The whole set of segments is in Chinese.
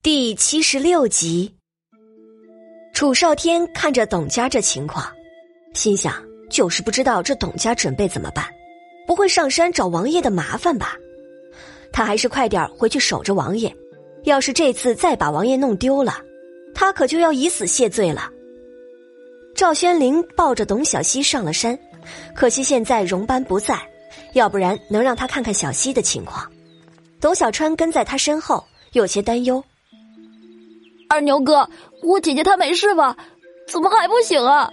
第七十六集，楚少天看着董家这情况，心想：就是不知道这董家准备怎么办，不会上山找王爷的麻烦吧？他还是快点回去守着王爷，要是这次再把王爷弄丢了，他可就要以死谢罪了。赵宣灵抱着董小西上了山，可惜现在荣班不在，要不然能让他看看小西的情况。董小川跟在他身后，有些担忧。二牛哥，我姐姐她没事吧？怎么还不醒啊？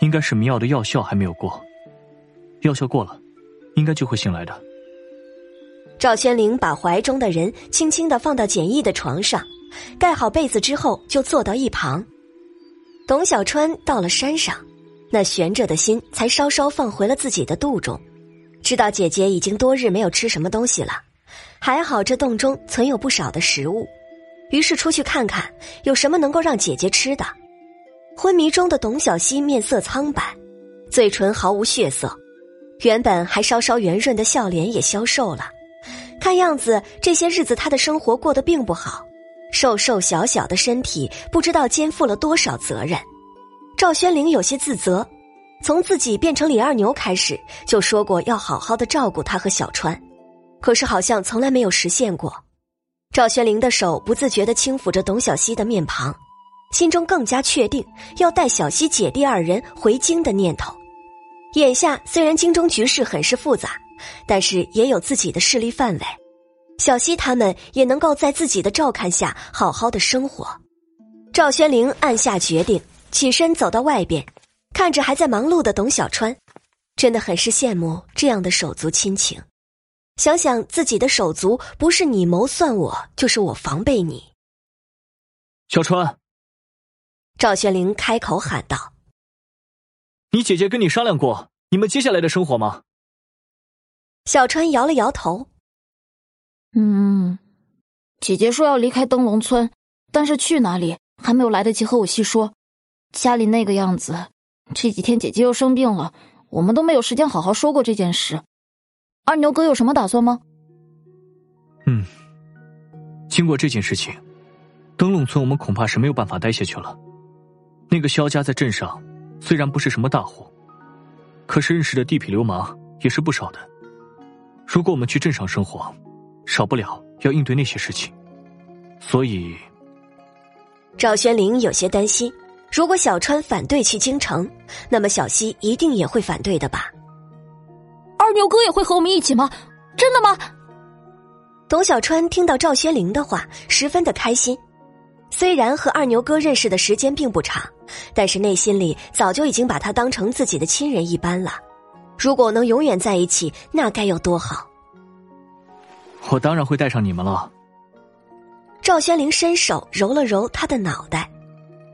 应该是迷药的药效还没有过，药效过了，应该就会醒来的。赵千灵把怀中的人轻轻的放到简易的床上，盖好被子之后，就坐到一旁。董小川到了山上，那悬着的心才稍稍放回了自己的肚中，知道姐姐已经多日没有吃什么东西了，还好这洞中存有不少的食物。于是出去看看有什么能够让姐姐吃的。昏迷中的董小希面色苍白，嘴唇毫无血色，原本还稍稍圆润的笑脸也消瘦了。看样子这些日子她的生活过得并不好，瘦瘦小小的身体不知道肩负了多少责任。赵宣灵有些自责，从自己变成李二牛开始就说过要好好的照顾她和小川，可是好像从来没有实现过。赵宣灵的手不自觉的轻抚着董小希的面庞，心中更加确定要带小希姐弟二人回京的念头。眼下虽然京中局势很是复杂，但是也有自己的势力范围，小希他们也能够在自己的照看下好好的生活。赵宣灵暗下决定，起身走到外边，看着还在忙碌的董小川，真的很是羡慕这样的手足亲情。想想自己的手足，不是你谋算我，就是我防备你。小川，赵玄灵开口喊道：“你姐姐跟你商量过你们接下来的生活吗？”小川摇了摇头：“嗯，姐姐说要离开灯笼村，但是去哪里还没有来得及和我细说。家里那个样子，这几天姐姐又生病了，我们都没有时间好好说过这件事。”二牛哥有什么打算吗？嗯，经过这件事情，灯笼村我们恐怕是没有办法待下去了。那个萧家在镇上虽然不是什么大户，可是认识的地痞流氓也是不少的。如果我们去镇上生活，少不了要应对那些事情。所以，赵玄灵有些担心，如果小川反对去京城，那么小西一定也会反对的吧。二牛哥也会和我们一起吗？真的吗？董小川听到赵轩灵的话，十分的开心。虽然和二牛哥认识的时间并不长，但是内心里早就已经把他当成自己的亲人一般了。如果能永远在一起，那该有多好！我当然会带上你们了。赵轩灵伸手揉了揉他的脑袋，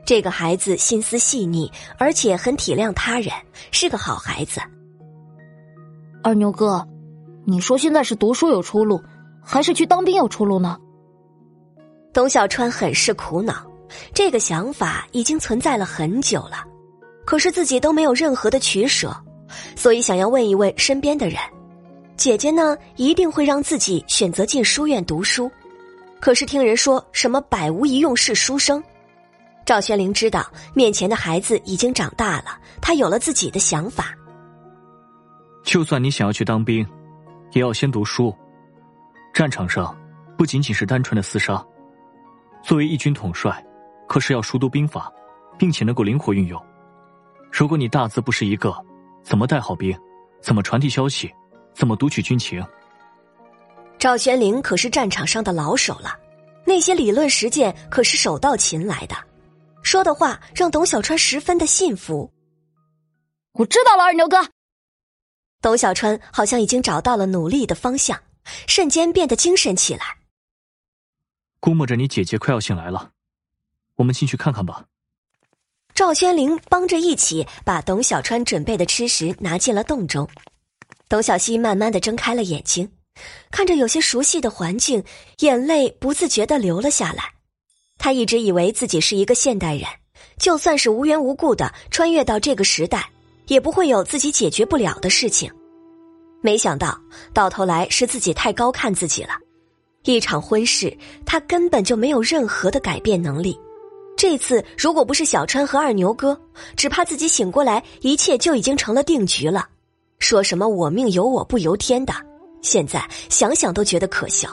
这个孩子心思细腻，而且很体谅他人，是个好孩子。二牛哥，你说现在是读书有出路，还是去当兵有出路呢？董小川很是苦恼，这个想法已经存在了很久了，可是自己都没有任何的取舍，所以想要问一问身边的人。姐姐呢，一定会让自己选择进书院读书，可是听人说什么百无一用是书生。赵宣灵知道面前的孩子已经长大了，他有了自己的想法。就算你想要去当兵，也要先读书。战场上不仅仅是单纯的厮杀，作为一军统帅，可是要熟读兵法，并且能够灵活运用。如果你大字不识一个，怎么带好兵？怎么传递消息？怎么读取军情？赵玄灵可是战场上的老手了，那些理论实践可是手到擒来的，说的话让董小川十分的信服。我知道了，二牛哥。董小川好像已经找到了努力的方向，瞬间变得精神起来。估摸着你姐姐快要醒来了，我们进去看看吧。赵宣灵帮着一起把董小川准备的吃食拿进了洞中。董小希慢慢的睁开了眼睛，看着有些熟悉的环境，眼泪不自觉的流了下来。他一直以为自己是一个现代人，就算是无缘无故的穿越到这个时代。也不会有自己解决不了的事情，没想到到头来是自己太高看自己了。一场婚事，他根本就没有任何的改变能力。这次如果不是小川和二牛哥，只怕自己醒过来，一切就已经成了定局了。说什么我命由我不由天的，现在想想都觉得可笑。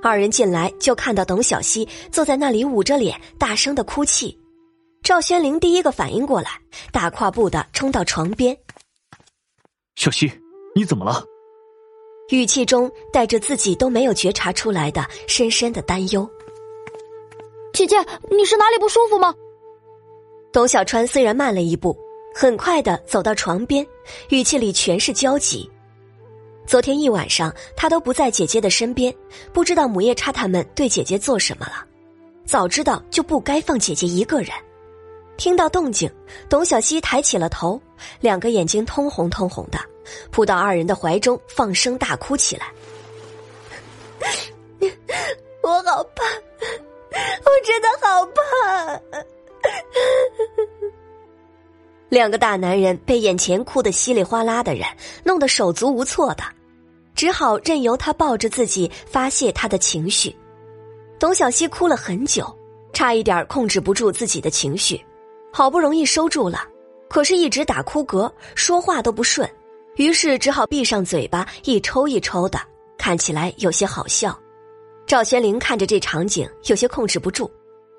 二人进来就看到董小希坐在那里捂着脸，大声的哭泣。赵轩灵第一个反应过来，大跨步的冲到床边。小溪，你怎么了？语气中带着自己都没有觉察出来的深深的担忧。姐姐，你是哪里不舒服吗？董小川虽然慢了一步，很快的走到床边，语气里全是焦急。昨天一晚上他都不在姐姐的身边，不知道母夜叉他们对姐姐做什么了。早知道就不该放姐姐一个人。听到动静，董小希抬起了头，两个眼睛通红通红的，扑到二人的怀中，放声大哭起来。我好怕，我真的好怕。两个大男人被眼前哭得稀里哗啦的人弄得手足无措的，只好任由他抱着自己发泄他的情绪。董小希哭了很久，差一点控制不住自己的情绪。好不容易收住了，可是，一直打哭嗝，说话都不顺，于是只好闭上嘴巴，一抽一抽的，看起来有些好笑。赵宣灵看着这场景，有些控制不住，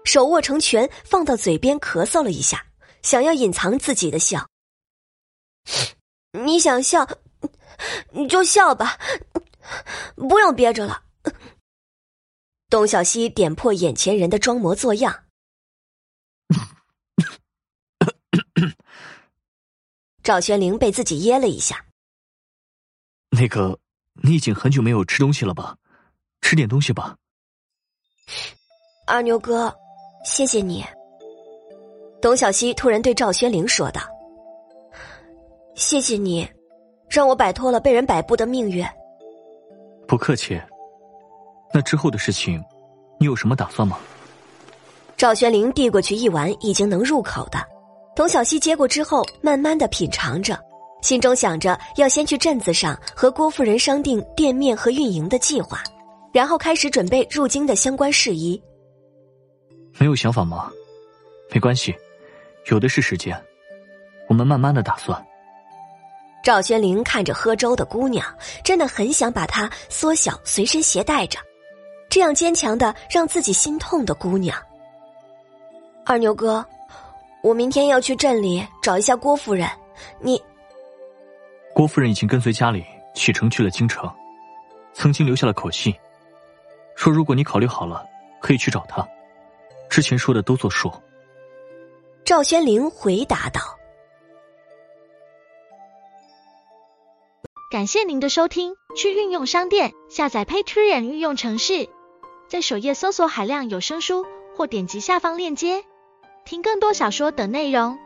手握成拳放到嘴边，咳嗽了一下，想要隐藏自己的笑。你想笑，你就笑吧，不用憋着了。董小希点破眼前人的装模作样。赵玄灵被自己噎了一下。那个，你已经很久没有吃东西了吧？吃点东西吧。二牛哥，谢谢你。董小希突然对赵宣灵说道：“谢谢你，让我摆脱了被人摆布的命运。”不客气。那之后的事情，你有什么打算吗？赵宣灵递过去一碗已经能入口的。董小希接过之后，慢慢的品尝着，心中想着要先去镇子上和郭夫人商定店面和运营的计划，然后开始准备入京的相关事宜。没有想法吗？没关系，有的是时间，我们慢慢的打算。赵宣灵看着喝粥的姑娘，真的很想把她缩小随身携带着，这样坚强的让自己心痛的姑娘。二牛哥。我明天要去镇里找一下郭夫人，你。郭夫人已经跟随家里启程去了京城，曾经留下了口信，说如果你考虑好了，可以去找她。之前说的都作数。赵宣灵回答道：“感谢您的收听，去运用商店下载 Patreon 运用城市，在首页搜索海量有声书，或点击下方链接。”听更多小说等内容。